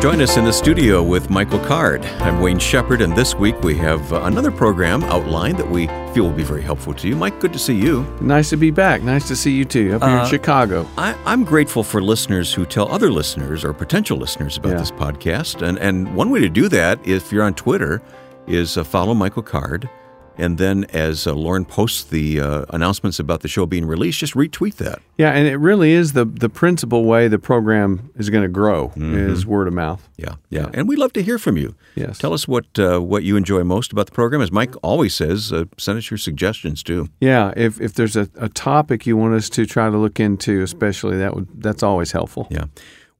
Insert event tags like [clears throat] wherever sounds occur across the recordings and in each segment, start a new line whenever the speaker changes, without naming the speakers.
Join us in the studio with Michael Card. I'm Wayne Shepherd, and this week we have uh, another program outlined that we feel will be very helpful to you. Mike, good to see you.
Nice to be back. Nice to see you too, up here
Uh,
in Chicago.
I, I'm grateful for listeners who tell other listeners or potential listeners about
Yeah.
this podcast. And, and one way to do that, if you're on Twitter, is uh, follow Michael Card. And then as uh, Lauren posts the uh, announcements about the show being released, just retweet that.
Yeah, and it really is the the principal way the program is going to grow is word of mouth.
Yeah, yeah. And we'd love to hear from you.
Yes.
Tell us what uh, what you enjoy most about the program. As Mike always says, uh, send us your suggestions too.
Yeah, if if there's a, a topic you want us to try to look into, especially that would that's always helpful.
Yeah.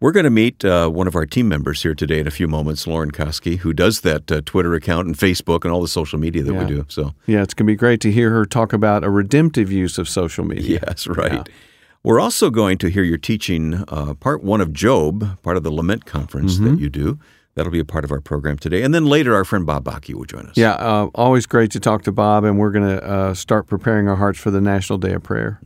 We're going to meet uh, one of our team members here today in a few moments, Lauren Koski, who does that uh, Twitter account and Facebook and all the social media that we do. So,
Yeah, it's going to be great to hear her talk about a redemptive use of social media.
yes, [laughs] right. We're also going to hear your teaching uh, part one of Job, part of the Lament Conference
Mm-hmm.
that you do. That'll be a part of our program today. And then later, our friend Bob Bakke will join us.
Yeah, uh, always great to talk to Bob, and we're going to uh, start preparing our hearts for the National Day of Prayer.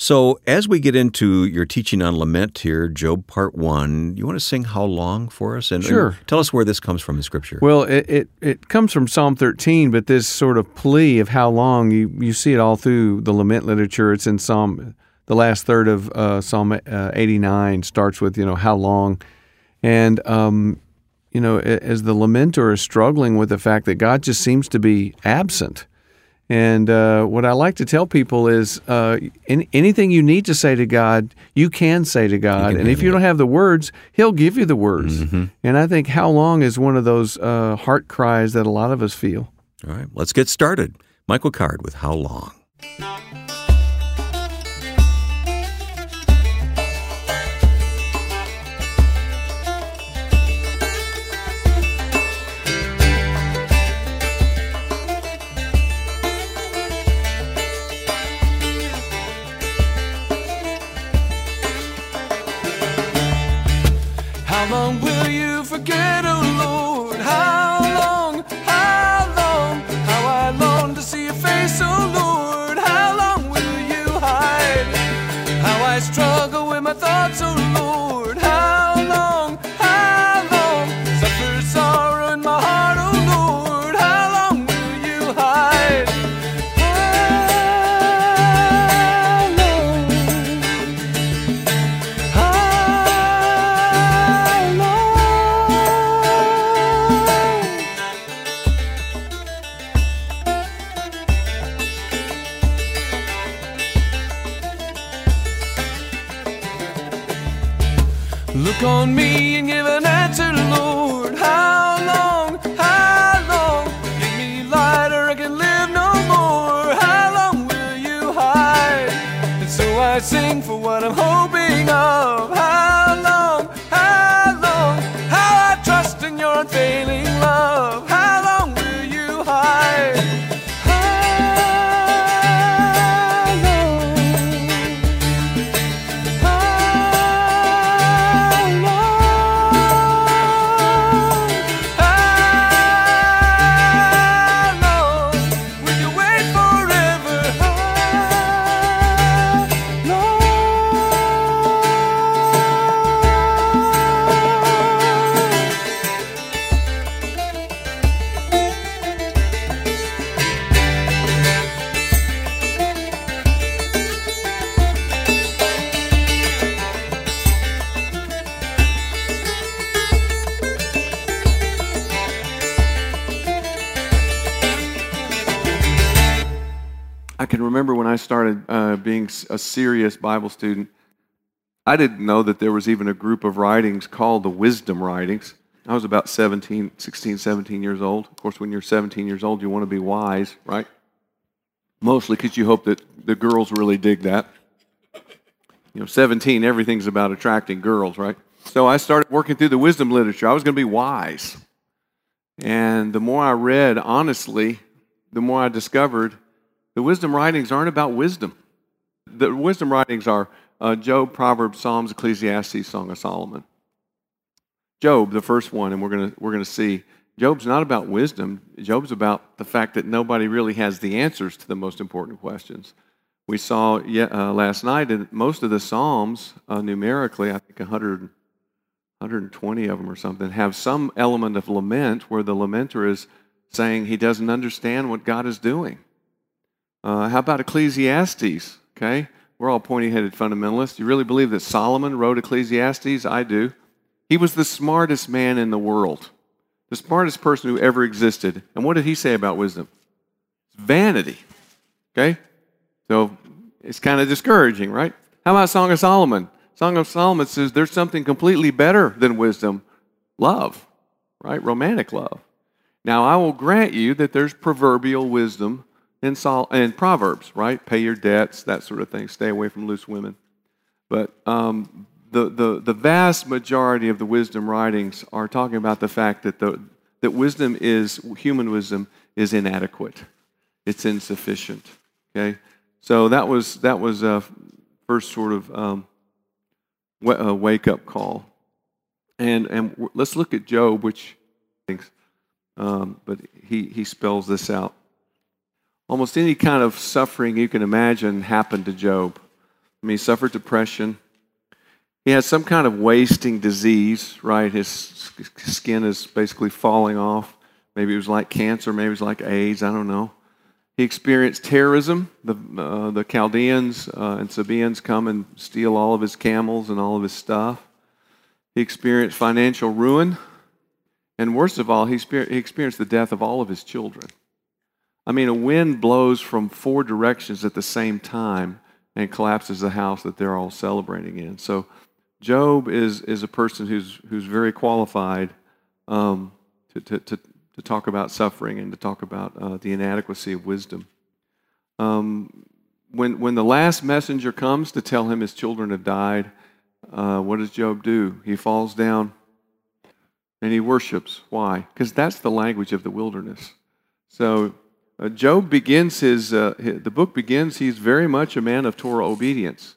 So, as we get into your teaching on lament here, Job part one, you want to sing How Long for us? And, and tell us where this comes from in Scripture.
Well, it, it, it comes from Psalm 13, but this sort of plea of how long, you, you see it all through the lament literature. It's in Psalm, the last third of uh, Psalm uh, 89 starts with, you know, how long. And, um, you know, as the lamenter is struggling with the fact that God just seems to be absent. And uh, what I like to tell people is uh, any, anything you need to say to God, you can say to God. And if you don't have the words, He'll give you the words. And I think how long is one of those uh, heart cries that a lot of us feel.
All right, let's get started. Michael Card with How Long?
How I sing for what I'm hoping
serious Bible student, I didn't know that there was even a group of writings called the wisdom writings. I was about 17, 16, 17 years old. Of course, when you're 17 years old, you want to be wise, right? Mostly because you hope that the girls really dig that. You know, 17, everything's about attracting girls, right? So I started working through the wisdom literature. I was going to be wise. And the more I read, honestly, the more I discovered the wisdom writings aren't about wisdom. The wisdom writings are uh, Job, Proverbs, Psalms, Ecclesiastes, Song of Solomon. Job, the first one, and we're going we're gonna see, Job's not about wisdom. Job's about the fact that nobody really has the answers to the most important questions. We saw uh, last night in most of the Psalms, uh, numerically, I think 100,
120 of them or something, have some element of lament where the lamenter is saying he doesn't understand what God is doing. Uh, how about Ecclesiastes? Okay, we're all pointy headed fundamentalists. You really believe that Solomon wrote Ecclesiastes? I do. He was the smartest man in the world, the smartest person who ever existed. And what did he say about wisdom? Vanity. Okay? So it's kind of discouraging, right? How about Song of Solomon? Song of Solomon says there's something completely better than wisdom love, right? Romantic love. Now, I will grant you that there's proverbial wisdom in, Sol- in Proverbs, right? Pay your debts, that sort of thing. Stay away from loose women. But um, the, the, the vast majority of the wisdom writings are talking about the fact that, the, that wisdom is, human wisdom, is inadequate. It's insufficient. Okay? So that was, that was a first sort of um, wake up call. And, and let's look at Job, which um, but he, he spells this out. Almost any kind of suffering you can imagine happened to Job. I mean, he suffered depression. He had some kind of wasting disease, right? His skin is basically falling off. Maybe it was like cancer, maybe it was like AIDS, I don't know. He experienced terrorism. The, uh, the Chaldeans uh, and Sabaeans come and steal all of his camels and all of his stuff. He experienced financial ruin. And worst of all, he, he experienced the death of all of his children. I mean, a wind blows from four directions at the same time and collapses the house that they're all celebrating in. So, Job is, is a person who's, who's very qualified um, to, to, to, to talk about suffering and to talk about uh, the inadequacy of wisdom. Um, when, when the last messenger comes to tell him his children have died, uh, what does Job do? He falls down and he worships. Why? Because that's the language of the wilderness. So uh, Job begins his, uh, his, the book begins, he's very much a man of Torah obedience.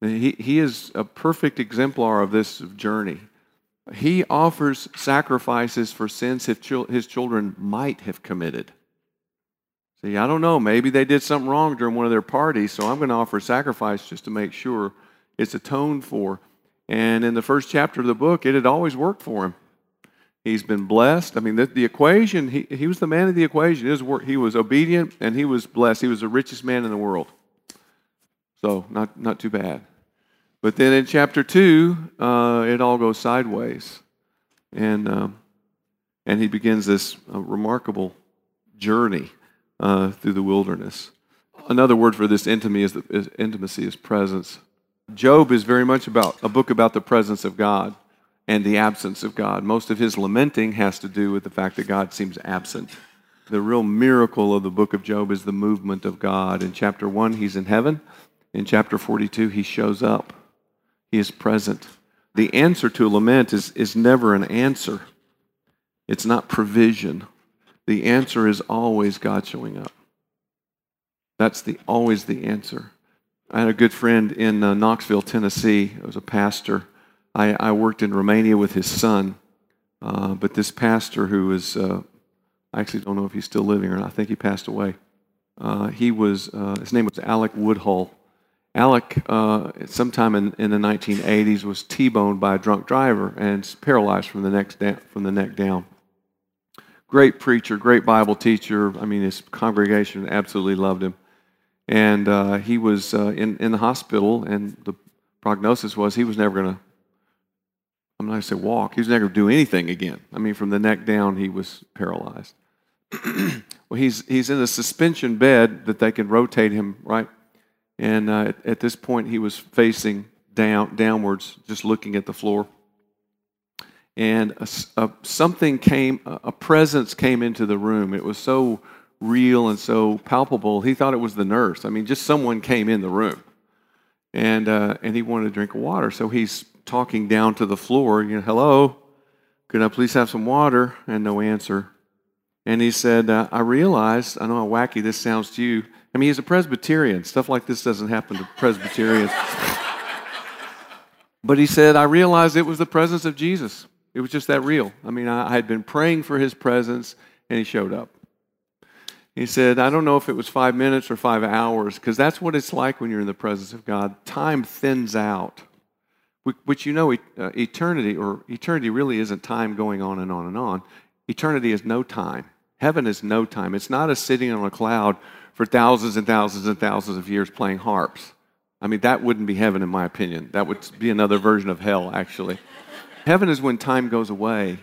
He, he is a perfect exemplar of this journey he offers sacrifices for sins his his children might have committed. See, I don't know. Maybe they did something wrong during one of their parties, so I'm going to offer a sacrifice just to make sure it's atoned for. And in the first chapter of the book, it had always worked for him. He's been blessed. I mean, the, the equation, he, he was the man of the equation. His work, he was obedient and he was blessed. He was the richest man in the world. So, not, not too bad. But then in chapter 2, uh, it all goes sideways. And, um, and he begins this uh, remarkable journey uh, through the wilderness. Another word for this intimacy is, the, is, intimacy is presence. Job is very much about a book about the presence of God and the absence of God. Most of his lamenting has to do with the fact that God seems absent. The real miracle of the book of Job is the movement of God. In chapter 1, he's in heaven. In chapter 42, he shows up. He is present. The answer to lament is, is never an answer, it's not provision. The answer is always God showing up. That's the, always the answer. I had a good friend in uh, Knoxville, Tennessee. He was a pastor. I, I worked in Romania with his son. Uh, but this pastor who was, uh, I actually don't know if he's still living or not. I think he passed away. Uh, he was, uh, his name was Alec Woodhull. Alec, uh, sometime in, in the 1980s, was T-boned by a drunk driver and paralyzed from the, neck down, from the neck down. Great preacher, great Bible teacher. I mean, his congregation absolutely loved him. And uh, he was in, in the hospital, and the prognosis was he was never going to, I'm not going to say walk, he was never going to do anything again. I mean, from the neck down, he was paralyzed. [clears throat] well, he's, he's in a suspension bed that they can rotate him right and uh, at this point, he was facing down, downwards, just looking at the floor. And a, a, something came, a presence came into the room. It was so real and so palpable. He thought it was the nurse. I mean, just someone came in the room. And, uh, and he wanted a drink of water. So he's talking down to the floor, you know, hello, could I please have some water? And no answer. And he said, uh, I realized, I know how wacky this sounds to you, I mean, he's a Presbyterian. Stuff like this doesn't happen to Presbyterians. but he said, I realized it was the presence of Jesus. It was just that real. I mean, I, I had been praying for his presence, and he showed up. He said, I don't know if it was five minutes or five hours, because that's what it's like when you're in the presence of God. Time thins out. Wh- Which you know, uh, eternity or eternity really isn't time going on and on and on. Eternity is no time. Heaven is no time. It's not a sitting on a cloud for thousands and thousands and thousands of years playing harps. I mean, that wouldn't be heaven, in my opinion. That would be another version of hell, actually. heaven is when time goes away.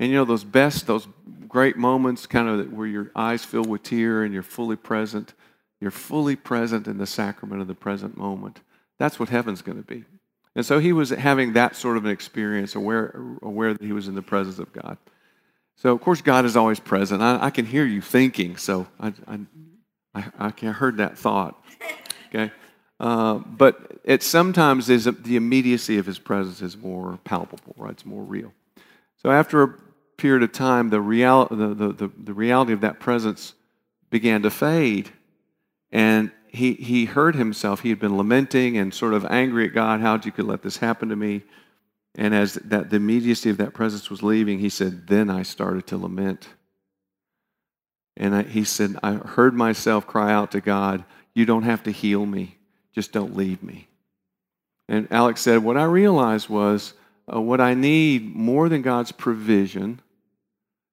And you know, those best, those great moments, kind of where your eyes fill with tear and you're fully present. You're fully present in the sacrament of the present moment. That's what heaven's going to be. And so he was having that sort of an experience, aware, aware that he was in the presence of God. So, of course, God is always present. I, I can hear you thinking, so I, I, I, I heard that thought. Okay? Uh, but it sometimes is the immediacy of his presence is more palpable, right? It's more real. So after a period of time, the, real, the, the, the, the reality of that presence began to fade. And he, he heard himself. He had been lamenting and sort of angry at God, how you could let this happen to me. And as that the immediacy of that presence was leaving, he said, Then I started to lament. And I, he said, I heard myself cry out to God, You don't have to heal me, just don't leave me. And Alex said, What I realized was uh, what I need more than God's provision,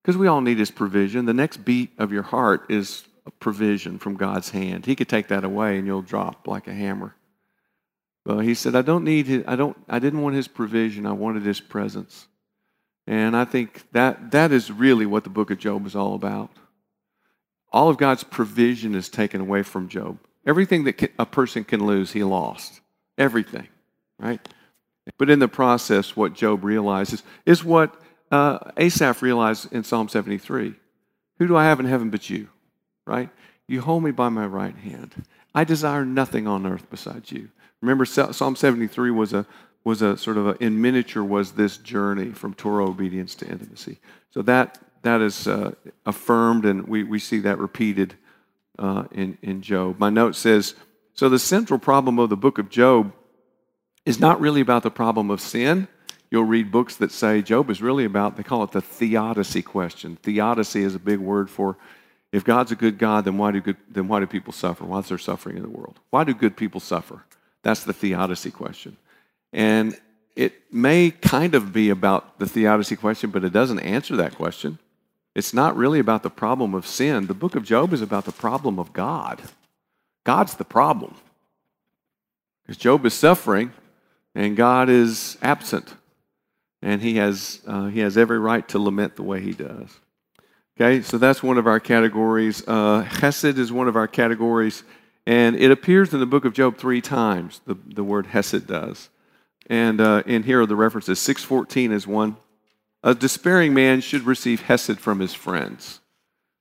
because we all need His provision. The next beat of your heart is provision from God's hand. He could take that away and you'll drop like a hammer. But he said, I don't need his, I don't I didn't want his provision, I wanted his presence. And I think that that is really what the book of Job is all about. All of God's provision is taken away from Job. Everything that a person can lose, he lost. Everything, right? But in the process, what Job realizes is what uh, Asaph realized in Psalm 73. Who do I have in heaven but you? Right? You hold me by my right hand. I desire nothing on earth besides you. Remember, Psalm 73 was a was a sort of a, in miniature was this journey from Torah obedience to intimacy. So that that is uh, affirmed, and we, we see that repeated uh, in in Job. My note says so. The central problem of the book of Job is not really about the problem of sin. You'll read books that say Job is really about, they call it the theodicy question. Theodicy is a big word for if God's a good God, then why do, good, then why do people suffer? Why is there suffering in the world? Why do good people suffer? That's the theodicy question. And it may kind of be about the theodicy question, but it doesn't answer that question. It's not really about the problem of sin. The book of Job is about the problem of God. God's the problem. Because Job is suffering, and God is absent, and he has, uh, he has every right to lament the way he does. Okay, so that's one of our categories. Uh, Hesed is one of our categories, and it appears in the book of Job three times. The, the word Hesed does, and uh, in here are the references. Six fourteen is one. A despairing man should receive Hesed from his friends.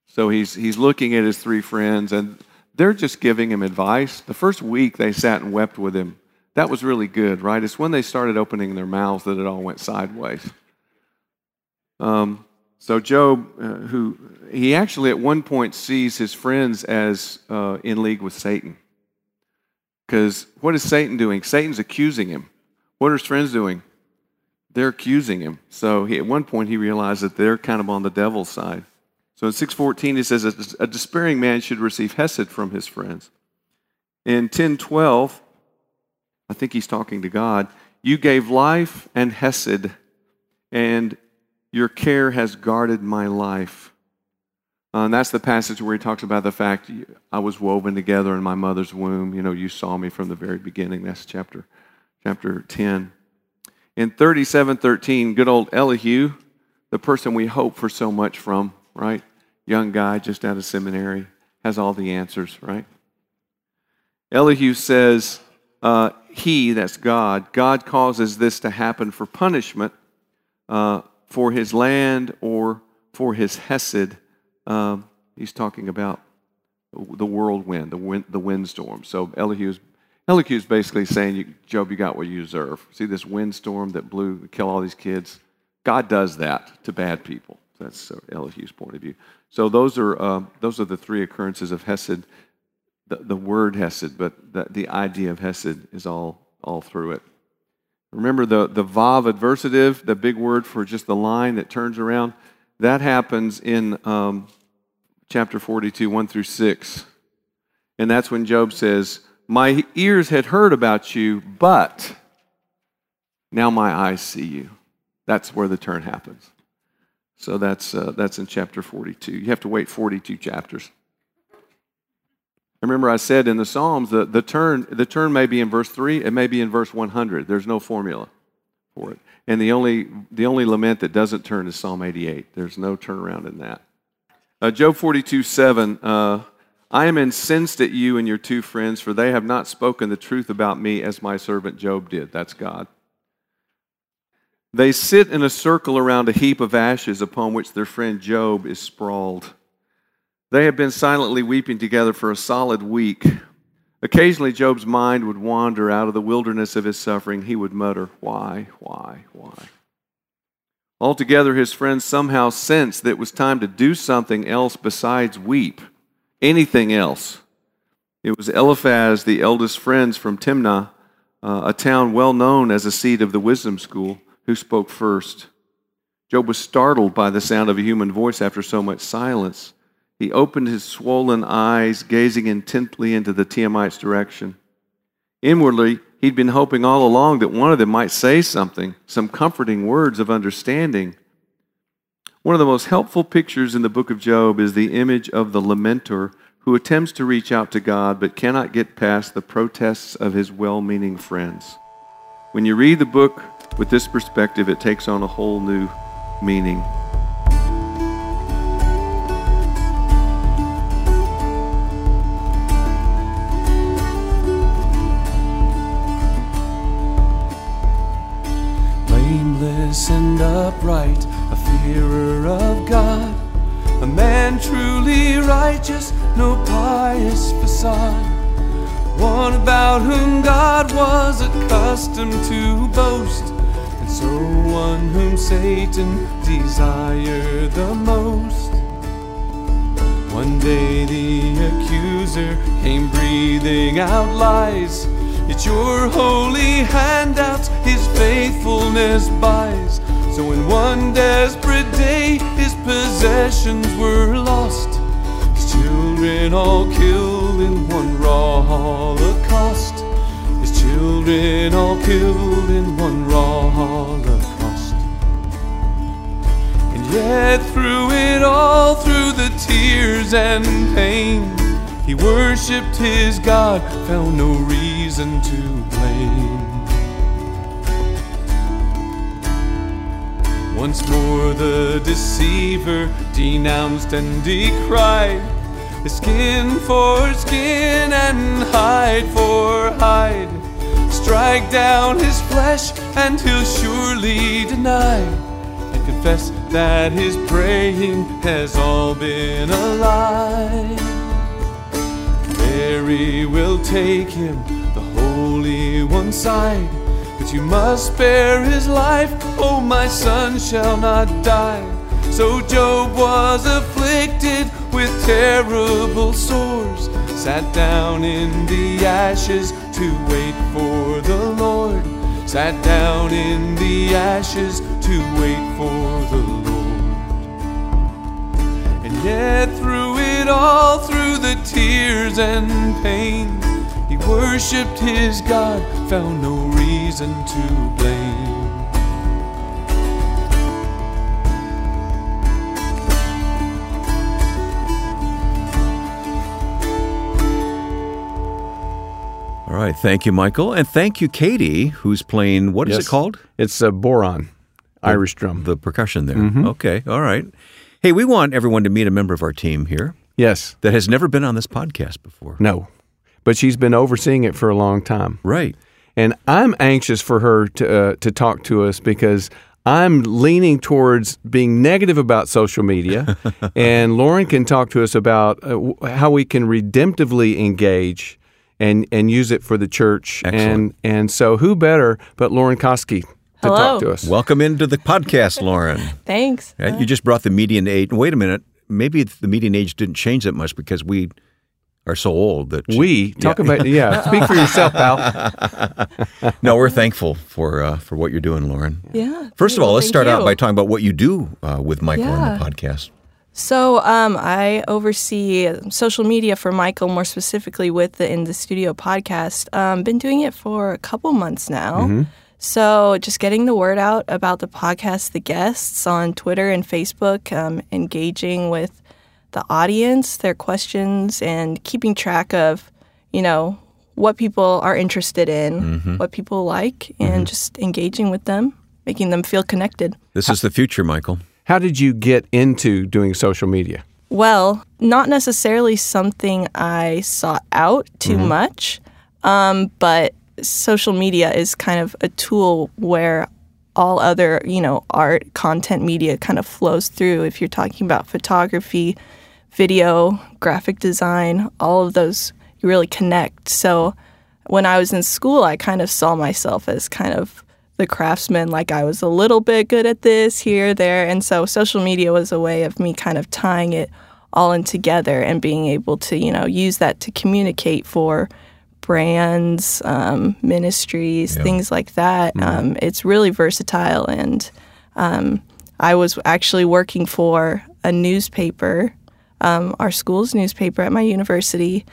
So he's he's looking at his three friends, and they're just giving him advice. The first week they sat and wept with him that was really good, right? It's when they started opening their mouths that it all went sideways. Um, so Job, uh, who he actually at one point sees his friends as uh, in league with Satan. Because what is Satan doing? Satan's accusing him. What are his friends doing? They're accusing him. So he, at one point he realized that they're kind of on the devil's side. So in 614 he says a despairing man should receive hesed from his friends. In 1012 I think he's talking to God. You gave life and Hesed, and your care has guarded my life. Uh, and that's the passage where he talks about the fact I was woven together in my mother's womb. You know, you saw me from the very beginning. That's chapter, chapter 10. In 3713, good old Elihu, the person we hope for so much from, right? Young guy just out of seminary, has all the answers, right? Elihu says, uh, he, that's God, God causes this to happen for punishment uh, for his land or for his Hesed. Um, he's talking about the whirlwind, the, wind, the windstorm. So Elihu's, Elihu's basically saying, Job, you got what you deserve. See this windstorm that blew, kill all these kids? God does that to bad people. That's uh, Elihu's point of view. So those are, uh, those are the three occurrences of Hesed the, the word Hesed, but the, the idea of Hesed is all, all through it. Remember the, the Vav adversative, the big word for just the line that turns around? That happens in um, chapter 42, 1 through 6. And that's when Job says, My ears had heard about you, but
Now my eyes see you. That's where the turn happens. So that's, uh, that's in chapter 42. You have to wait 42 chapters. Remember, I said in the Psalms that the turn, the turn may be in verse 3, it may be in verse 100. There's no formula for it. And the only, the only lament that doesn't turn is Psalm 88. There's no turnaround in that. Uh, Job 42 7. Uh, I am incensed at you and your two friends, for they have not spoken the truth about me as my servant Job did. That's God. They sit in a circle around a heap of ashes upon which their friend Job is sprawled. They had been silently weeping together for a solid week. Occasionally, Job's mind would wander out of the wilderness of his suffering. He would mutter, Why, why, why? Altogether, his friends somehow sensed that it was time to do something else besides weep anything else. It was Eliphaz, the eldest friends from Timnah, uh, a town well known as a seat of the wisdom school, who spoke first. Job was startled by the sound of a human voice after so much silence. He opened his swollen eyes, gazing intently into the Temanite's direction. Inwardly, he'd been hoping all along that one of them might say something, some comforting words of understanding. One of the most helpful pictures in the book of Job is the image of the lamenter who attempts to reach out to God but cannot get past the protests of his well meaning friends. When you read the book with this perspective, it takes on a whole new meaning.
Blameless and upright a fearer of God, a man truly righteous, no pious facade, one about whom God was accustomed to boast, and so one whom Satan desired the most. One day the accuser came breathing out lies. It's your holy handouts his faithfulness buys. So in one desperate day, his possessions were lost. His children all killed in one raw holocaust. His children all killed in one raw holocaust. And yet through it all, through the tears and pain, he worshipped his God, found no reason to blame. Once more the deceiver denounced and decried. Skin for skin and hide for hide. Strike down his flesh and he'll surely deny. And confess that his praying has all been a lie Will take him, the Holy One side but you must spare his life, oh, my son shall not die. So Job was afflicted with terrible sores, sat down in the ashes to wait for the Lord, sat down in the ashes to wait for the Lord. And yet, it all, through the tears and pain, he worshipped his God, found no reason to blame.
All right. Thank you, Michael. And thank you, Katie, who's playing, what is
Yes.
it called?
It's a bodhrán, Irish drum.
The percussion there.
Mm-hmm.
Okay. All right. Hey, we want everyone to meet a member of our team here
yes.
that has never been on this podcast before.
No. But she's been overseeing it for a long time.
Right.
And I'm anxious for her to uh, to talk to us because I'm leaning towards being negative about social media, [laughs] and Lauren can talk to us about uh, how we can redemptively engage and and use it for the church.
Excellent.
And and so who better but Lauren Koski to
Hello.
talk to us?
Welcome into the podcast, Lauren. [laughs]
Thanks.
You just brought the median age. Wait a minute. Maybe the median age didn't change that much because we are so old that
we talk about yeah. [laughs] Speak for yourself, pal. [laughs]
no, we're thankful for uh, for what you're doing, Lauren.
Yeah.
First of all, let's
thank
start out by talking about what you do uh, with Michael on the podcast.
So um, I oversee social media for Michael, more specifically with the In the Studio podcast. Um, been doing it for a couple months now.
Mm-hmm.
So, just getting the word out about the podcast, the guests on Twitter and Facebook, um, engaging with the audience, their questions, and keeping track of, you know, what people are interested in, what people like, and just engaging with them, making them feel connected.
This is the future, Michael.
How did you get into doing social media?
Well, not necessarily something I sought out too much, um, but social media is kind of a tool where all other, you know, art, content, media kind of flows through. If you're talking about photography, video, graphic design, all of those you really connect. So when I was in school, I kind of saw myself as kind of the craftsman, like I was a little bit good at this here, there. And so social media was a way of me kind of tying it all in together and being able to, you know, use that to communicate for brands, um, ministries, things like that. Um, it's really versatile. And um, I was actually working for a newspaper, um, our school's newspaper at my university.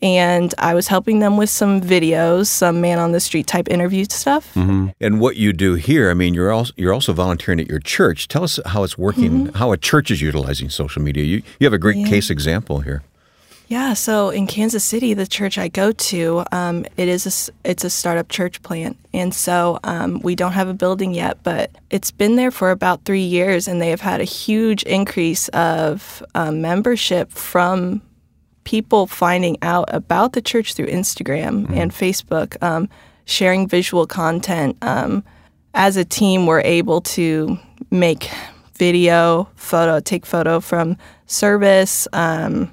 And I was helping them with some videos, some man on the street type interview stuff.
And what you do here, I mean, you're also you're also volunteering at your church. Tell us how it's working, how a church is utilizing social media. You you have a great case example here.
Yeah, so in Kansas City, the church I go to, um, it is a, it's a startup church plant, and so um, we don't have a building yet, but it's been there for about three years, and they have had a huge increase of um, membership from people finding out about the church through Instagram and Facebook, um, sharing visual content. Um, as a team, we're able to make video, photo, take photo from service. Um,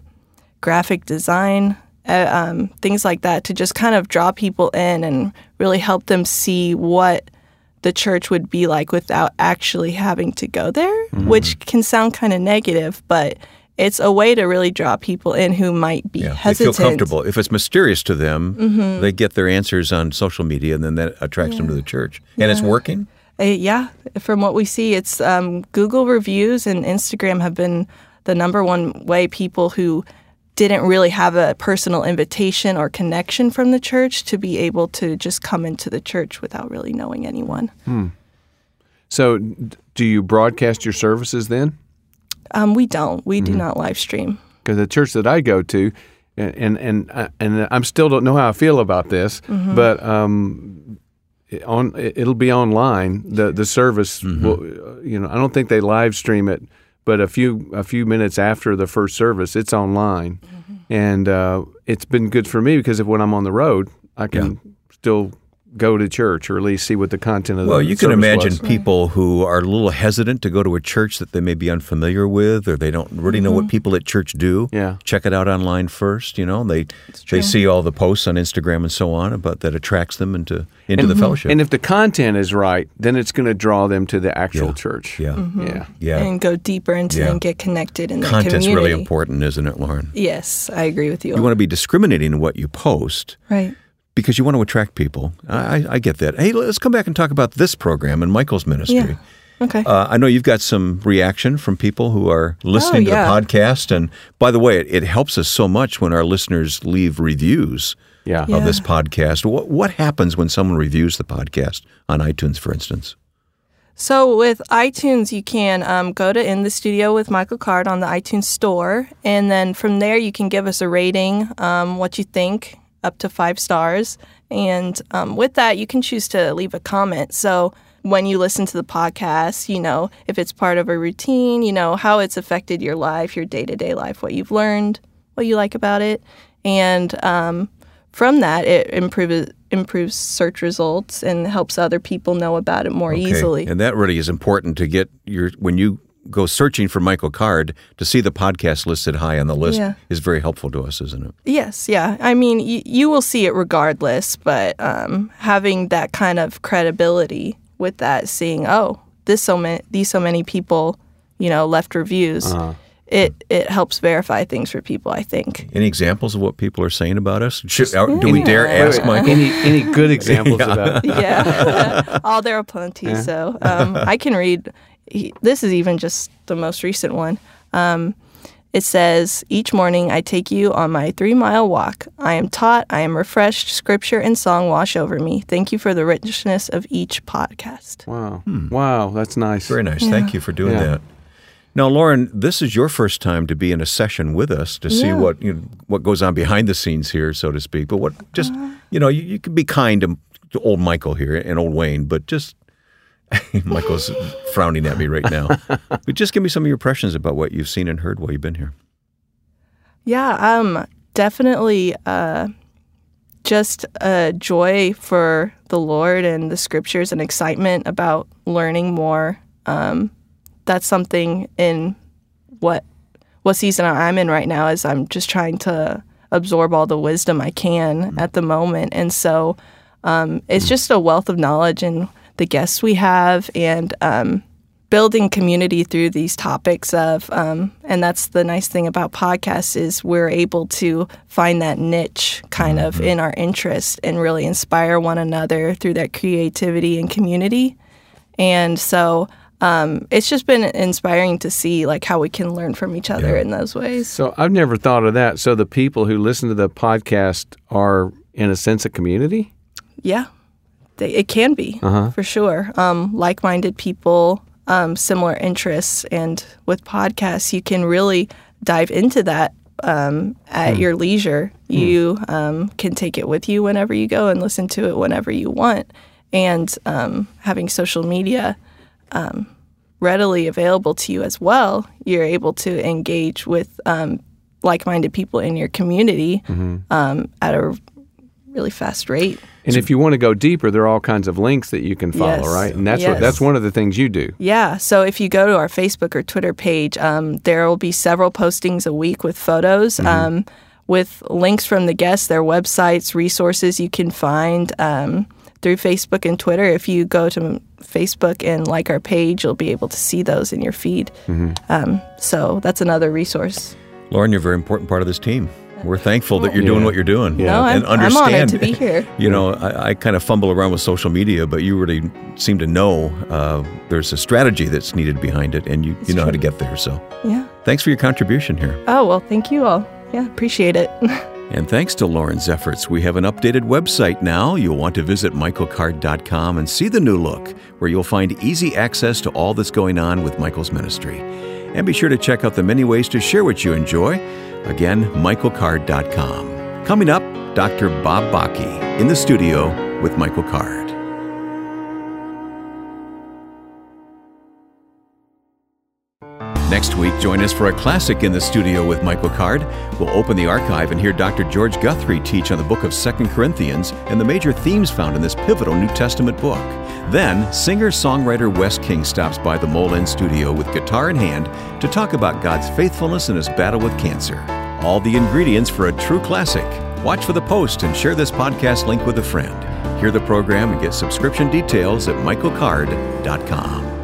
graphic design, uh, um, things like that, to just kind of draw people in and really help them see what the church would be like without actually having to go there, which can sound kind of negative, but it's a way to really draw people in who might be
Yeah, they
hesitant.
feel comfortable. If it's mysterious to them, they get their answers on social media, and then that attracts them to the church. And it's working.
Uh, yeah, from what we see, it's um, Google reviews and Instagram have been the number one way people who didn't really have a personal invitation or connection from the church to be able to just come into the church without really knowing anyone.
So, do you broadcast your services then?
Um, we don't. We do not live stream.
Because the church that I go to, and and and, I- and I'm still don't know how I feel about this, but um, it- on it- it'll be online. The the service, will, uh, you know, I don't think they live stream it, but a few a few minutes after the first service, it's online, and uh, it's been good for me because if when I'm on the road, I can still go to church or at least see what the content of
Well,
the Well,
you can imagine
was.
people who are a little hesitant to go to a church that they may be unfamiliar with, or they don't really know what mm-hmm. people at church do.
Yeah.
check it out online first. You know, they they see all the posts on Instagram and so on, but that attracts them into into the fellowship.
And if the content is right, then it's going to draw them to the actual
Yeah.
church.
yeah, mm-hmm.
Yeah.
yeah,
And go deeper into
Yeah.
and get connected in the
content's
community.
really important, isn't it, Lauren?
Yes, I agree with you.
You want to be discriminating in what you post
right.
Because you want to attract people. I, I, I get that. Hey, let's come back and talk about this program and Michael's ministry.
Yeah. Okay.
Uh, I know you've got some reaction from people who are listening
Oh, yeah.
to the podcast. And by the way, it, it helps us so much when our listeners leave reviews
Yeah.
Yeah.
of this podcast. What, what happens when someone reviews the podcast on iTunes, for instance?
So with iTunes, you can um, go to In the Studio with Michael Card on the iTunes Store, and then from there you can give us a rating, um, what you think, up to five stars, and um, with that you can choose to leave a comment. So when you listen to the podcast, you know if it's part of a routine, you know how it's affected your life, your day to day life, what you've learned, what you like about it, and um, from that it improves improves search results and helps other people know about it more
Okay.
easily.
And that really is important to get your, when you go searching for Michael Card, to see the podcast listed high on the list
Yeah.
is very helpful to us, isn't it?
Yes, yeah. I mean, y- you will see it regardless, but um, having that kind of credibility with that, seeing, oh, this so many, these so many people, you know, left reviews, it it helps verify things for people. I think.
Any examples of what people are saying about us? Should, do we dare
Yeah.
ask Michael?
Any any good examples of [laughs] that?
Yeah. [laughs] oh, there are plenty. So um, I can read. He- This is even just the most recent one. Um, it says, Each morning I take you on my three mile walk. I am taught, I am refreshed, scripture and song wash over me. Thank you for the richness of each podcast.
Wow. Wow, that's nice.
Very nice. Thank you for doing
Yeah.
that. Now, Lauren, this is your first time to be in a session with us to see
Yeah.
what you know, what goes on behind the scenes here, so to speak. But what just
Uh-huh.
you know, you, you can be kind to, to old Michael here and old Wayne, but just [laughs] Michael's frowning at me right now. [laughs] but just give me some of your impressions about what you've seen and heard while you've been here.
Yeah, um, definitely uh, just a joy for the Lord and the scriptures and excitement about learning more. Um, that's something in what what season I'm in right now is I'm just trying to absorb all the wisdom I can at the moment, and so um, it's just a wealth of knowledge and the guests we have and um, building community through these topics of um, and that's the nice thing about podcasts is we're able to find that niche kind of in our interest and really inspire one another through that creativity and community. And so um, it's just been inspiring to see like how we can learn from each other in those ways.
So I've never thought of that. So the people who listen to the podcast are, in a sense, a community?
Yeah, they, it can be for sure. Um, like-minded people, um, similar interests, and with podcasts, you can really dive into that um, at your leisure. You um, can take it with you whenever you go and listen to it whenever you want. And um, having social media um, readily available to you as well, you're able to engage with um, like-minded people in your community um, at a really fast rate.
And if you want to go deeper, there are all kinds of links that you can follow,
Yes.
right? And that's what that's one of the things you do.
Yeah. So if you go to our Facebook or Twitter page, um, there will be several postings a week with photos, um, with links from the guests, their websites, resources you can find um, through Facebook and Twitter. If you go to Facebook and like our page, you'll be able to see those in your feed. Um, so that's another resource.
Lauren, you're a very important part of this team. We're thankful that you're doing
Yeah.
what you're doing.
Yeah.
No, I'm,
and
I'm honored to be here. [laughs]
You know, I, I kind of fumble around with social media, but you really seem to know uh, there's a strategy that's needed behind it, and you, you know how to get there. So
Yeah.
thanks for your contribution here.
Oh, well, thank you all. Yeah, appreciate it. [laughs]
And thanks to Lauren's efforts, we have an updated website now. You'll want to visit michaelcard.com and see the new look, where you'll find easy access to all that's going on with Michael's ministry. And be sure to check out the many ways to share what you enjoy. Again, michaelcard.com. Coming up, Dr. Bob Bakke in the studio with Michael Card. Next week, join us for a classic in the studio with Michael Card. We'll open the archive and hear Dr. George Guthrie teach on the book of 2 Corinthians and the major themes found in this pivotal New Testament book. Then, singer songwriter Wes King stops by the Mole Inn studio with guitar in hand to talk about God's faithfulness in his battle with cancer. All the ingredients for a true classic. Watch for the post and share this podcast link with a friend. Hear the program and get subscription details at michaelcard.com.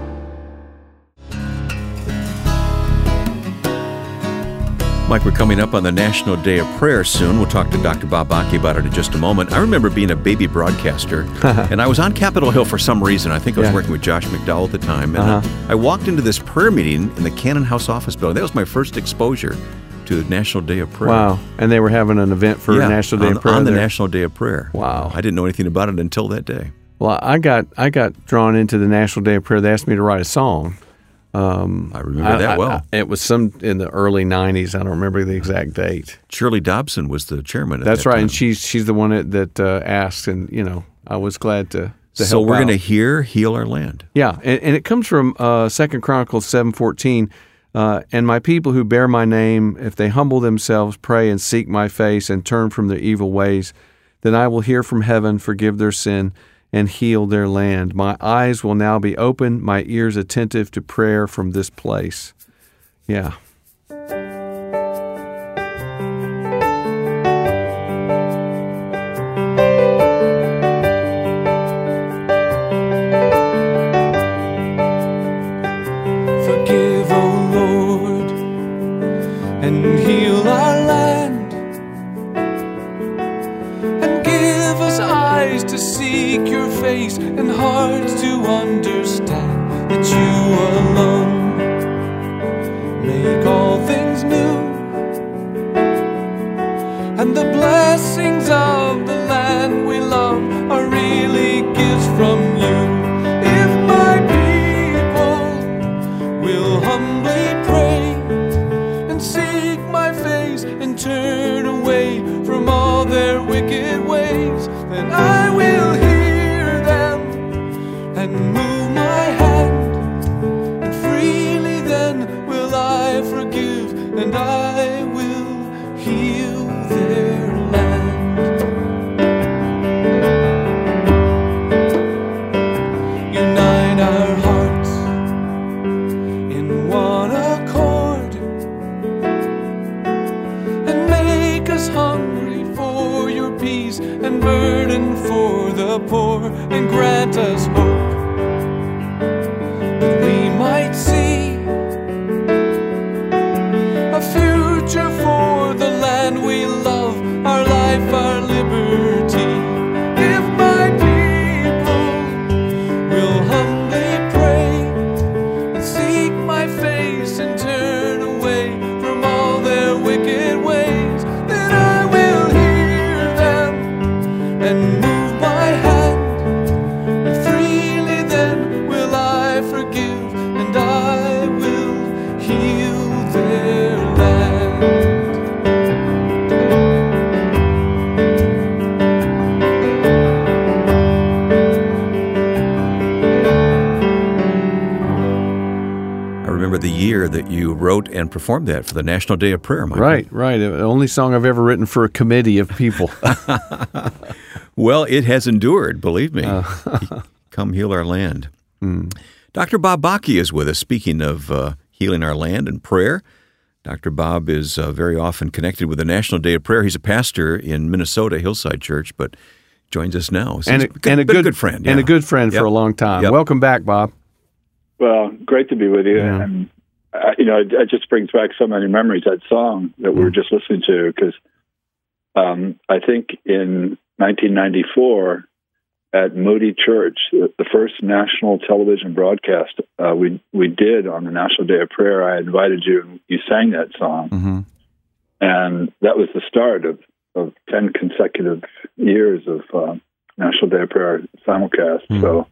Mike, we're coming up on the National Day of Prayer soon. We'll talk to Dr. Bob Bakke about it in just a moment. I remember being a baby broadcaster, [laughs] and I was on Capitol Hill for some reason. I think I was
Yeah.
working with Josh McDowell at the time. And
Uh-huh.
I walked into this prayer meeting in the Cannon House office building. That was my first exposure to the National Day of Prayer.
Wow. And they were having an event for
Yeah,
National Day
on,
of Prayer.
on the
there.
National Day of Prayer.
Wow.
I didn't know anything about it until that day.
Well, I got I got drawn into the National Day of Prayer. They asked me to write a song.
I remember that
I-
well.
I- it was some in the early '90s. I don't remember the exact date.
Shirley Dobson was the chairman. At
That's
that
right,
time.
and she's she's the one that, that uh, asked, and you know, I was glad to. to
so we're going to hear "Heal Our Land."
Yeah, and, and it comes from uh, Second Chronicles seven fourteen. Uh, and my people who bear my name, if they humble themselves, pray and seek my face, and turn from their evil ways, then I will hear from heaven, forgive their sin, and heal their land. My eyes will now be open, my ears attentive to prayer from this place. Yeah. Blessings of the land we love are really gifts from you. That
you wrote and performed that for the National Day of Prayer, Michael.
Right, right. The only song I've ever written for a committee of people. [laughs]
Well, it has endured, believe me. [laughs] Come heal our land. Dr. Bob Bakke is with us. Speaking of uh, healing our land and prayer, Dr. Bob is uh, very often connected with the National Day of Prayer. He's a pastor in Minnesota, Hillside Church, but joins us now. So
and a,
he's
and a
been
good,
good friend.
And a good friend
Yep.
for a long time.
Yep.
Welcome back, Bob.
Well, great to be with you.
Yeah.
And, uh, you know, it, it just brings back so many memories, that song that we were just listening to, because um, I think in 1994 at Moody Church, the, the first national television broadcast uh, we, we did on the National Day of Prayer, I invited you and you sang that song.
Mm-hmm.
And that was the start of, of 10 consecutive years of uh, National Day of Prayer simulcast. So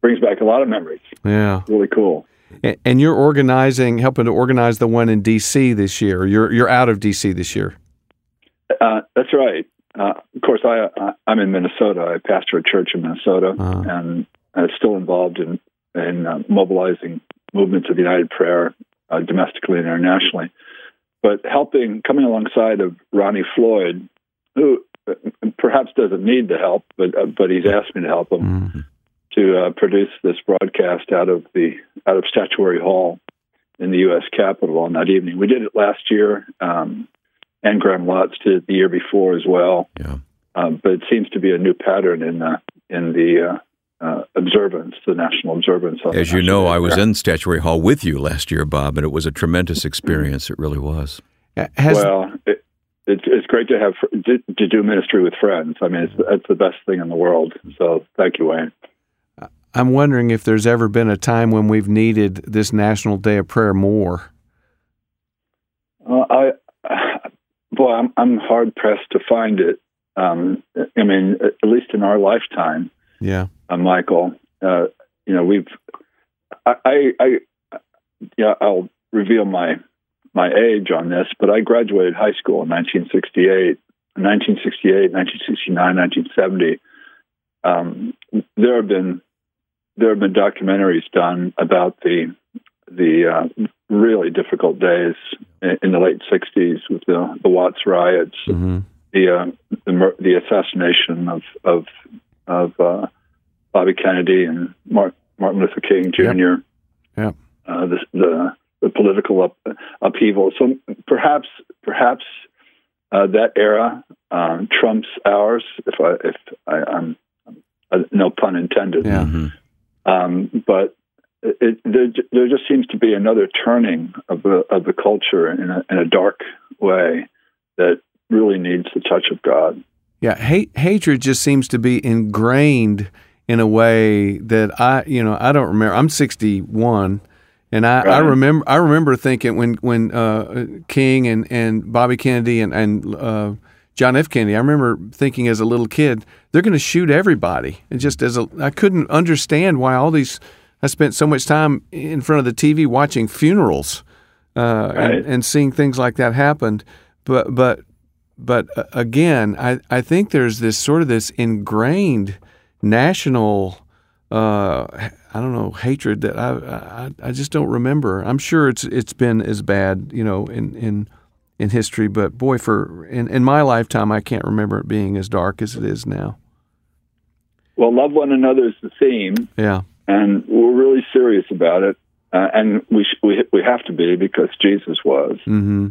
brings back a lot of memories.
Yeah.
Really cool.
And you're organizing, helping to organize the one in D.C. this year. You're you're out of D.C. this year.
Uh, that's right. Uh, of course, I, I I'm in Minnesota. I pastor a church in Minnesota,
Uh-huh.
and I'm still involved in in uh, mobilizing movements of United Prayer uh, domestically and internationally. But helping, coming alongside of Ronnie Floyd, who uh, perhaps doesn't need the help, but uh, but he's asked me to help him
Mhm.
To uh, produce this broadcast out of the out of Statuary Hall in the U.S. Capitol on that evening. We did it last year, um, and Graham Lotz did it the year before as well.
Yeah.
Um, but it seems to be a new pattern in the in the uh, uh, observance, the national observance.
As you know,
Day
I was in Statuary Hall with you last year, Bob, and it was a tremendous experience. It really was.
Uh, Has
well, it, it's it's great to have to, to do ministry with friends. I mean, it's it's the best thing in the world. So thank you, Wayne.
I'm wondering if there's ever been a time when we've needed this National Day of Prayer more.
Well, I, [sighs] boy, I'm I'm hard pressed to find it. Um, I mean, at least in our lifetime,
Yeah.
uh, Michael. Uh, you know, we've. I, I, I, yeah, I'll reveal my my age on this, but I graduated high school in 1968. 1968, 1969, 1970. Um, there have been there have been documentaries done about the the uh, really difficult days in, the late 60s with the, the Watts riots,
hmm
the uh, the, the assassination of of of uh, Bobby Kennedy and Martin, Martin Luther King Jr.
Yep.
Uh, the, the the political up, upheaval. So perhaps perhaps uh, that era um, trumps ours. If I if I, I'm uh, no pun intended.
Yeah.
Mhm.
Um, but it, there, there just seems to be another turning of the of the culture in a, in a dark way that really needs the touch of God.
Yeah, hate hatred just seems to be ingrained in a way that I, you know, I don't remember. I'm 61, and I, I remember I remember thinking when when uh, King and, and Bobby Kennedy and and uh,
John F. Kennedy. I remember thinking as a little kid, they're going to shoot everybody. And just as a, I couldn't understand why all these. I spent so much time in front of the TV watching funerals uh,
Right.
and, and seeing things like that happen. But but but uh, again, I, I think there's this sort of this ingrained national uh, I don't know hatred that I, I I just don't remember. I'm sure it's it's been as bad, you know, in in in history, but boy, for in, in my lifetime, I can't remember it being as dark as it is now.
Well, love one another is the theme,
Yeah,
and we're really serious about it. Uh, and we, sh- we we have to be because Jesus was,
hmm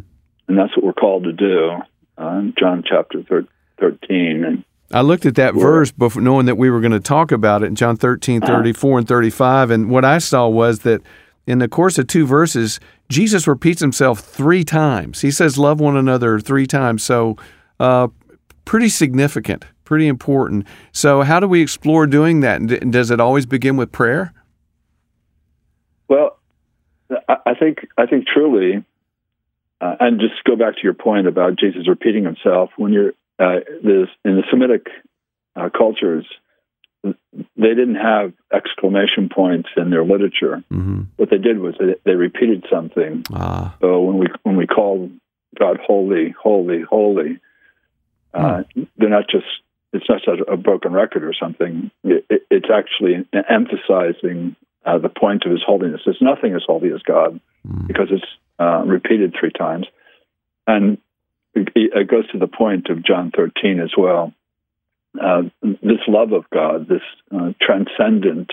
and that's what we're called to do. Uh, in John chapter thir- thirteen, and
I looked at that verse before knowing that we were going to talk about it in John 13, 34 and 35. And what I saw was that in the course of two verses, Jesus repeats himself three times. He says, Love one another three times. So, uh, pretty significant, pretty important. So, how do we explore doing that? And does it always begin with prayer?
Well, I, think I think truly, uh, and just go back to your point about Jesus repeating himself. When you're uh, this, in the Semitic uh, cultures, they didn't have exclamation points in their literature.
Mm-hmm.
What they did was they, they repeated something.
Ah,
So when we when we call God holy, holy, holy, uh, they're not just it's not just a broken record or something. It, it, it's actually emphasizing uh, the point of His holiness. There's nothing as holy as God because it's uh, repeated three times, and it, it goes to the point of John 13 as well. Uh, this love of God, this uh, transcendent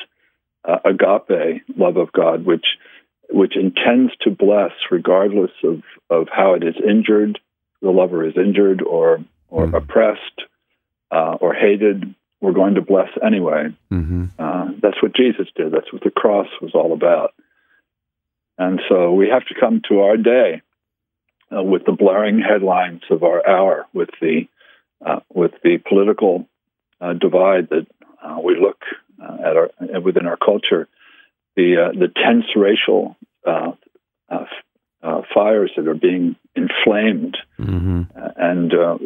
uh, agape love of God, which which intends to bless regardless of, of how it is injured, the lover is injured or or
Mm.
oppressed uh, or hated. We're going to bless anyway.
mm-hmm.
Uh, that's what Jesus did. That's what the cross was all about. And so we have to come to our day with the blaring headlines of our hour, with the uh, with the political uh, divide that uh, we look uh, at our within our culture, the uh, the tense racial uh, uh, uh, fires that are being inflamed
Mm-hmm.
uh, and uh,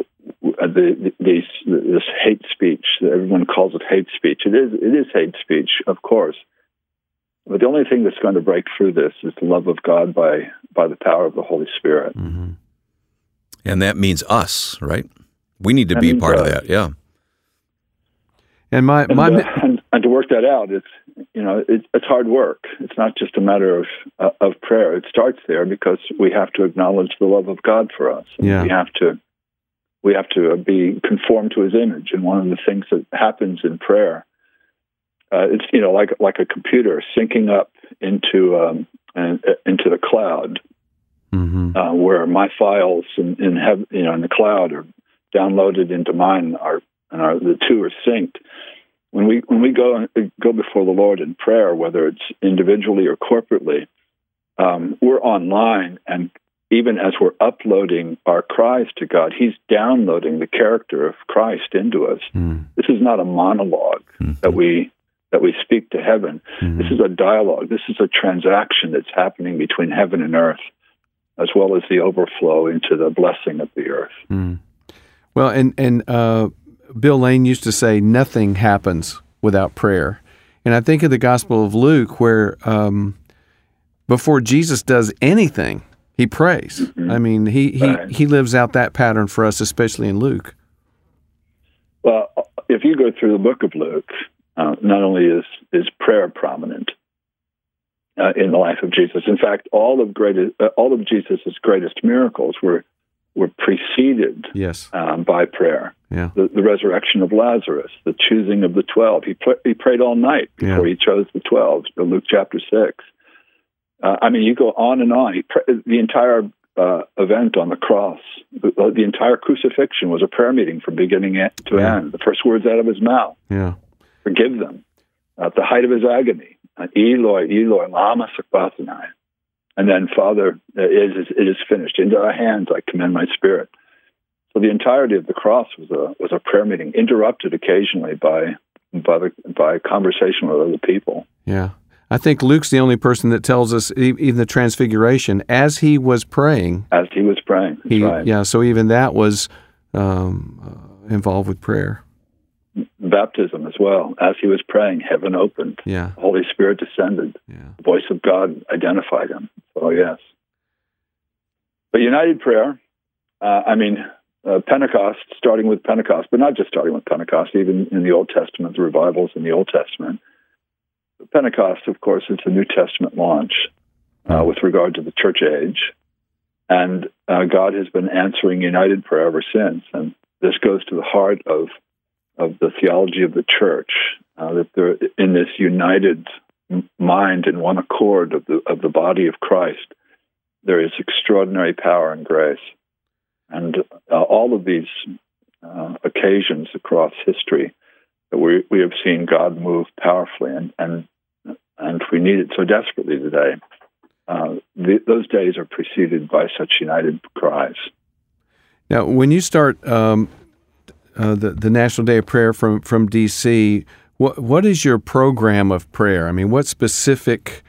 uh, the, the, these, this hate speech. Everyone calls it hate speech. It is it is hate speech, of course. But the only thing that's going to break through this is the love of God by by the power of the Holy Spirit.
Mm-hmm.
And that means us, right? We need to
That
be a
means
part of that. Yeah.
And my,
And,
my
uh, and, and to work that out, it's you know it, it's hard work. It's not just a matter of uh, of prayer. It starts there because we have to acknowledge the love of God for us.
Yeah.
We have to we have to be conformed to His image. And one of the things that happens in prayer, uh, it's you know like like a computer syncing up into um, and, uh, into the cloud,
mm-hmm.
uh, where my files in, in hev- you know in the cloud are downloaded into mine are and are the two are synced. When we when we go go before the Lord in prayer, whether it's individually or corporately, um, we're online, and even as we're uploading our cries to God, He's downloading the character of Christ into us.
Mm-hmm.
This is not a monologue that we that we speak to heaven.
Mm-hmm.
This is a dialogue. This is a transaction that's happening between heaven and earth, as well as the overflow into the blessing of the earth.
Mm. Well, and and uh, Bill Lane used to say nothing happens without prayer, and I think of the Gospel of Luke where um, before Jesus does anything, he prays. I mean, he he
Right.
he lives out that pattern for us, especially in Luke.
Well, if you go through the book of Luke, uh, not only is is prayer prominent uh, in the life of Jesus. In fact, all of greatest, uh, all of Jesus's greatest miracles were were preceded
Yes.
um, by prayer.
Yeah.
The, the resurrection of Lazarus, the choosing of the twelve. He pr- he prayed all night before
Yeah.
he chose the twelve. Luke chapter six. Uh, I mean, you go on and on. The entire uh, event on the cross, the, the entire crucifixion was a prayer meeting from beginning to
Yeah.
end. The first words out of his mouth,
Yeah.
forgive them. At the height of his agony, uh, Eloi, Eloi, lama sabachthani. And then, Father, uh, it is, it is finished. Into thy hands I commend my spirit. So the entirety of the cross was a was a prayer meeting, interrupted occasionally by by the, by conversation with other people.
Yeah. I think Luke's the only person that tells us even the transfiguration as he was praying.
As he was praying,
He
right?
yeah. So even that was
um, uh, involved with prayer.
Baptism as well. As he was praying, heaven opened.
Yeah.
The Holy Spirit descended.
Yeah.
The voice of God identified him. So, yes. But united prayer, uh, I mean, uh, Pentecost, starting with Pentecost, but not just starting with Pentecost, even in the Old Testament, the revivals in the Old Testament. Pentecost, of course, is a New Testament launch uh, with regard to the church age. And uh, God has been answering united prayer ever since. And this goes to the heart of, of the theology of the church, uh, that they're in this united mind and one accord of the, of the body of Christ. There is extraordinary power and grace. And uh, all of these uh, occasions across history, we, we have seen God move powerfully, and, and, and we need it so desperately today. Uh, the, those days are preceded by such united cries.
Now, when you start um, uh, the the National Day of Prayer from from DC, what what is your program of prayer? I mean, what specific,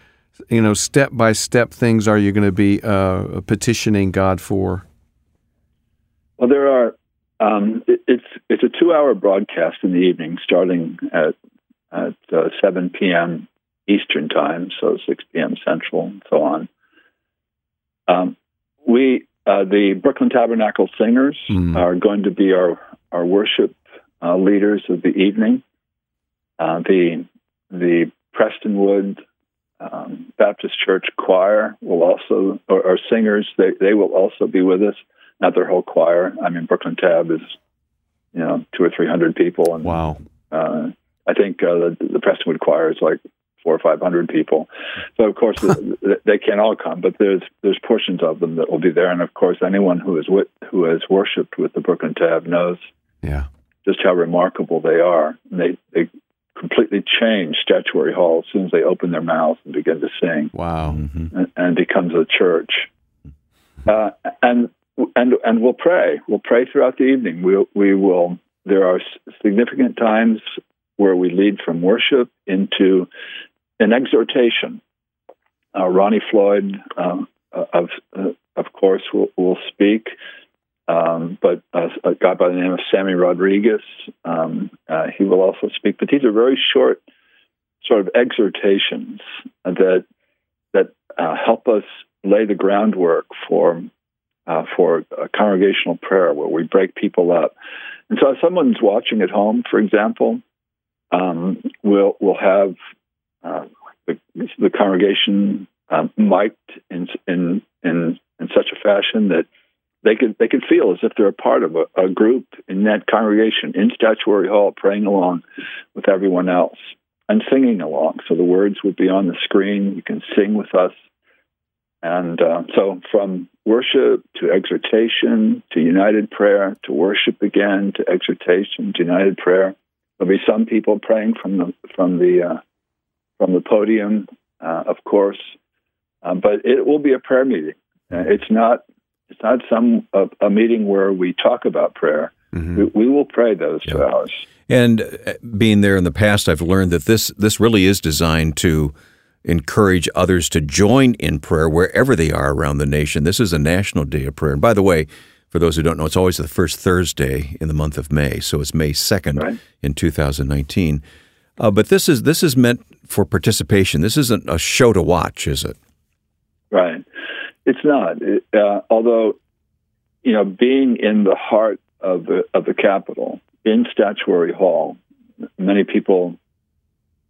you know, step by step things are you going to be uh, petitioning God for?
Well, there are. Um, it, it's it's a two hour broadcast in the evening, starting at at uh, seven p.m. Eastern time, so 6 p.m. Central, and so on. Um, we, uh, the Brooklyn Tabernacle Singers,
Mm.
are going to be our our worship uh, leaders of the evening. Uh, the the Prestonwood um, Baptist Church Choir will also, or, or singers, they they will also be with us. Not their whole choir. I mean, Brooklyn Tab is, you know, two or three hundred people, and
Wow.
uh, I think uh, the, the Prestonwood Choir is like four or five hundred people. So of course th- they can't all come, but there's there's portions of them that will be there, and of course anyone who is with, who has worshipped with the Brooklyn Tab knows
Yeah.
just how remarkable they are. And they they completely change Statuary Hall as soon as they open their mouths and begin to sing,
Wow.
and, and becomes a church. Uh, and and and we'll pray. We'll pray throughout the evening. We we will. There are significant times where we lead from worship into an exhortation. Uh, Ronnie Floyd, um, uh, of uh, of course, will will speak, um, but uh, a guy by the name of Sammy Rodriguez, um, uh, he will also speak. But these are very short, sort of exhortations that that uh, help us lay the groundwork for uh, for a congregational prayer where we break people up. And so, if someone's watching at home, for example, um, we'll we'll have uh, the, the congregation um, mic'd in, in in in such a fashion that they could they could feel as if they're a part of a, a group in that congregation in Statuary Hall, praying along with everyone else and singing along. So the words would be on the screen. You can sing with us. And uh, so, from worship to exhortation to united prayer to worship again to exhortation to united prayer, there'll be some people praying from the from the uh, from the podium, uh, of course, uh, but it will be a prayer meeting. Uh, it's not it's not some a, a meeting where we talk about prayer.
Mhm.
We, we will pray those two
Yeah.
hours.
And uh, being there in the past, I've learned that this this really is designed to encourage others to join in prayer wherever they are around the nation. This is a national day of prayer. And by the way, for those who don't know, it's always the first Thursday in the month of May, so it's May second
Right.
in 2019. Uh, but this is this is meant for participation. This isn't a show to watch, is it?
Right. It's not. It, uh, although, you know, being in the heart of the of the capital in Statuary Hall, many people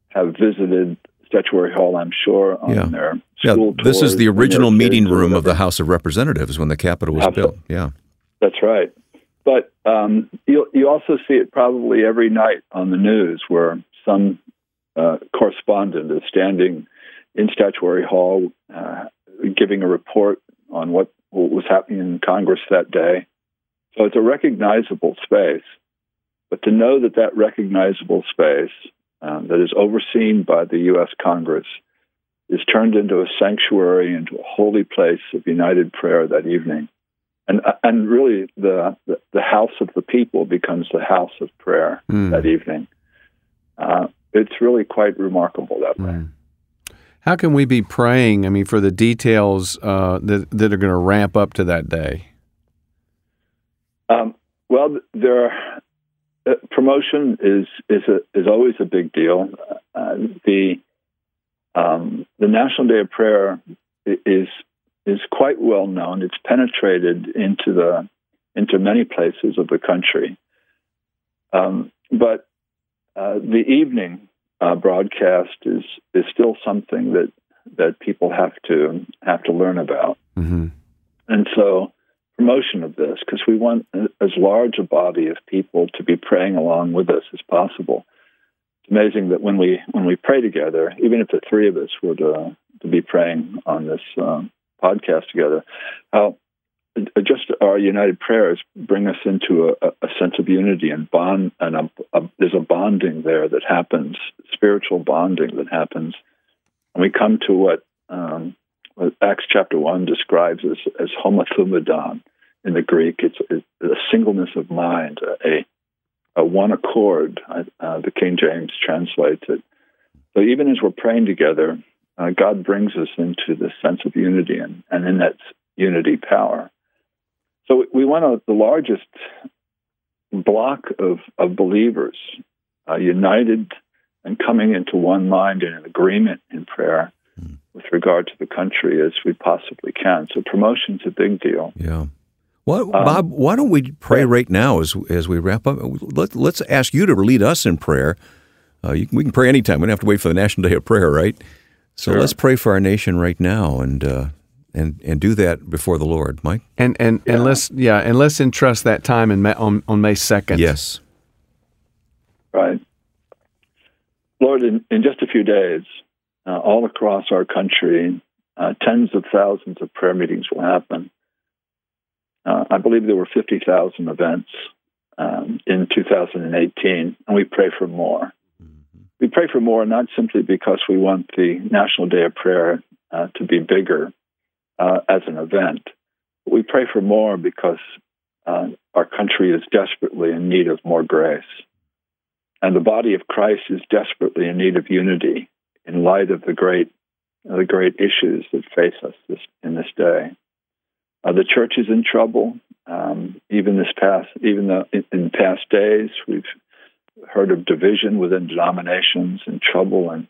have visited Statuary Hall. I'm sure on
Yeah.
their
Yeah,
school
this is the original meeting room of the. House of Representatives when the Capitol was
of-
built. Yeah.
That's right. But um, you you also see it probably every night on the news where some uh, correspondent is standing in Statuary Hall uh, giving a report on what, what was happening in Congress that day. So it's a recognizable space. But to know that that recognizable space uh, that is overseen by the U.S. Congress is turned into a sanctuary, into a holy place of united prayer that evening and and really the, the the house of the people becomes the house of prayer
Mm.
that evening. Uh, it's really quite remarkable that way.
Mm. How can we be praying? I mean, for the details uh, that that are going to ramp up to that day.
Um, well, there are, uh, promotion is is a, is always a big deal. Uh, the um, the National Day of Prayer is is quite well known. It's penetrated into the into many places of the country. Um, but uh, the evening uh, broadcast is is still something that that people have to have to learn about.
Mm-hmm.
And so, promotion of this because we want as large a body of people to be praying along with us as possible. It's amazing that when we when we pray together, even if the three of us were to to be praying on this um, podcast together, how just our united prayers bring us into a, a sense of unity and bond, and a, a, there's a bonding there that happens, spiritual bonding that happens, and we come to what, um, what Acts chapter one describes as, as homothumadon in the Greek. It's, it's a singleness of mind, a, a one accord. Uh, the King James translates it. So even as we're praying together, uh, God brings us into this sense of unity, and, and in that unity, power. So we want a, the largest block of, of believers uh, united and coming into one mind and an agreement in prayer mm. with regard to the country as we possibly can. So promotion's a big deal.
Yeah. Well, um, Bob, why don't we pray right now as as we wrap up? Let, us ask you to lead us in prayer. Uh, you, we can pray anytime. We don't have to wait for the National Day of Prayer, right? So sure. let's pray for our nation right now and uh, and and do that before the Lord, Mike.
And and yeah. and let's yeah, and let's entrust that time in May, on on May second.
Yes.
Right. Lord, in, in just a few days, uh, all across our country, uh, tens of thousands of prayer meetings will happen. Uh, I believe there were 50,000 events um, in 2018, and we pray for more. Mm-hmm. We pray for more not simply because we want the National Day of Prayer uh, to be bigger uh, as an event, we pray for more because uh, our country is desperately in need of more grace. And the body of Christ is desperately in need of unity in light of the great, uh, the great issues that face us this, in this day. Uh, the church is in trouble. Um, even this past, even the, in, in past days, we've heard of division within denominations and trouble and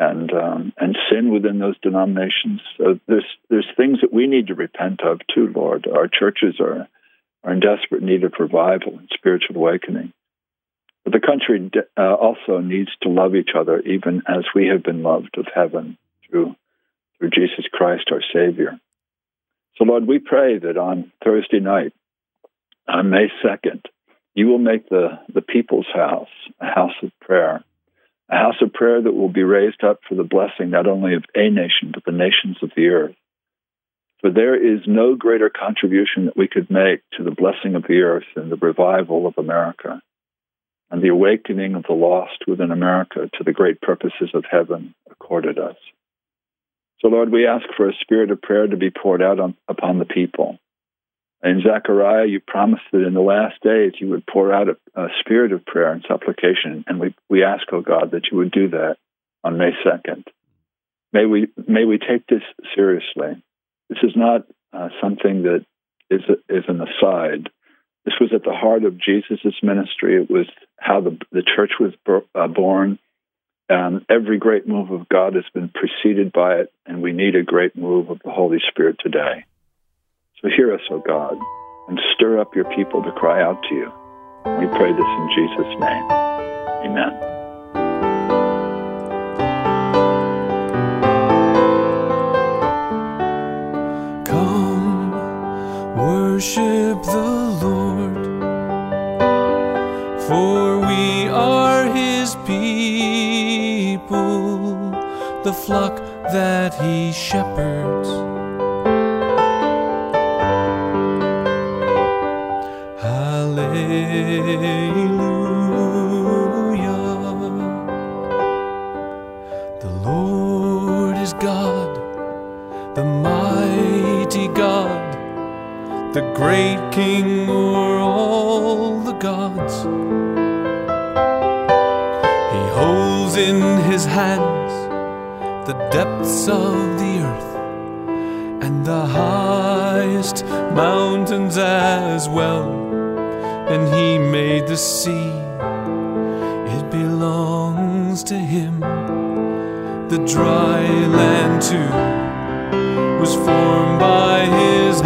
and um, and sin within those denominations. So there's there's things that we need to repent of too, Lord. Our churches are are in desperate need of revival and spiritual awakening. But the country uh, also needs to love each other, even as we have been loved of heaven through, through Jesus Christ, our Savior. So, Lord, we pray that on Thursday night, on May 2nd, you will make the, the people's house a house of prayer, a house of prayer that will be raised up for the blessing not only of a nation, but the nations of the earth. For there is no greater contribution that we could make to the blessing of the earth than the revival of America and the awakening of the lost within America to the great purposes of heaven accorded us. So, Lord, we ask for a spirit of prayer to be poured out on, upon the people. In Zechariah, you promised that in the last days you would pour out a, a spirit of prayer and supplication, and we, we ask, oh God, that you would do that on May 2nd. May we, may we take this seriously. This is not uh, something that is, a, is an aside this was at the heart of Jesus' ministry. It was how the, the church was uh, born. Um, every great move of God has been preceded by it, and we need a great move of the Holy Spirit today. So hear us, O God, and stir up your people to cry out to you. We pray this in Jesus' name. Amen.
Come, worship the Lord, for we are His people, the flock that He shepherds. The great king o'er all the gods. He holds in his hands the depths of the earth and the highest mountains as well.
and he made the sea. It belongs to him. The dry land, too, was formed by his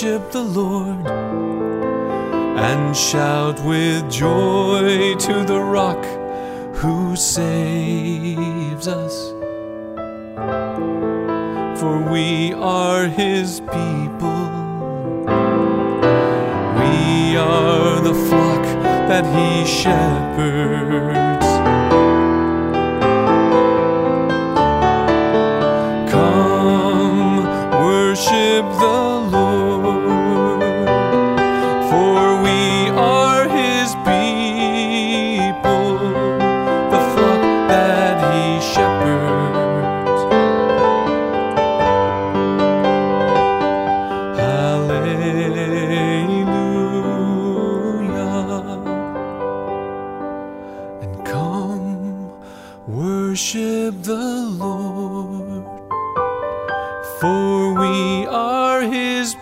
worship the Lord and shout with joy to the rock who saves us. For we are his people. We are the flock that he shepherds.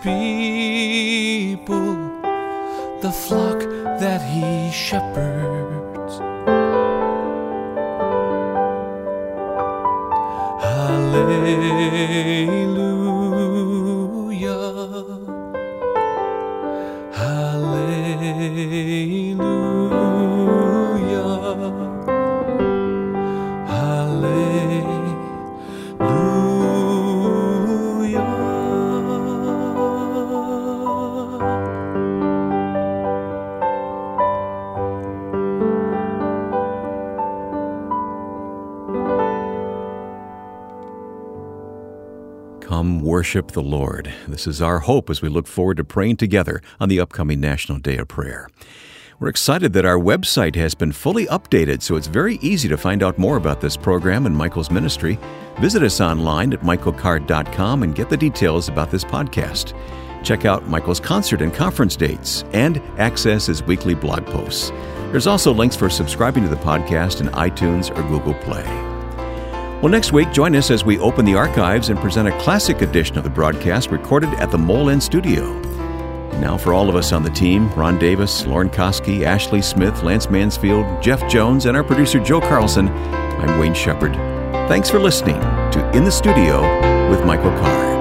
People, the flock that he shepherds. Hallelujah. Worship the Lord.
This is our hope as we look forward to praying together on the upcoming National Day of Prayer. We're excited that our website has been fully updated, so it's very easy to find out more about this program and Michael's ministry. Visit us online at michaelcard.com and get the details about this podcast. Check out Michael's concert and conference dates and access his weekly blog posts. There's also links for subscribing to the podcast in iTunes or Google Play. Well, next week, join us as we open the archives and present a classic edition of the broadcast recorded at the Mole Studio. Now, for all of us on the team Ron Davis, Lauren Koski, Ashley Smith, Lance Mansfield, Jeff Jones, and our producer Joe Carlson, I'm Wayne Shepard. Thanks for listening to In the Studio with Michael Card.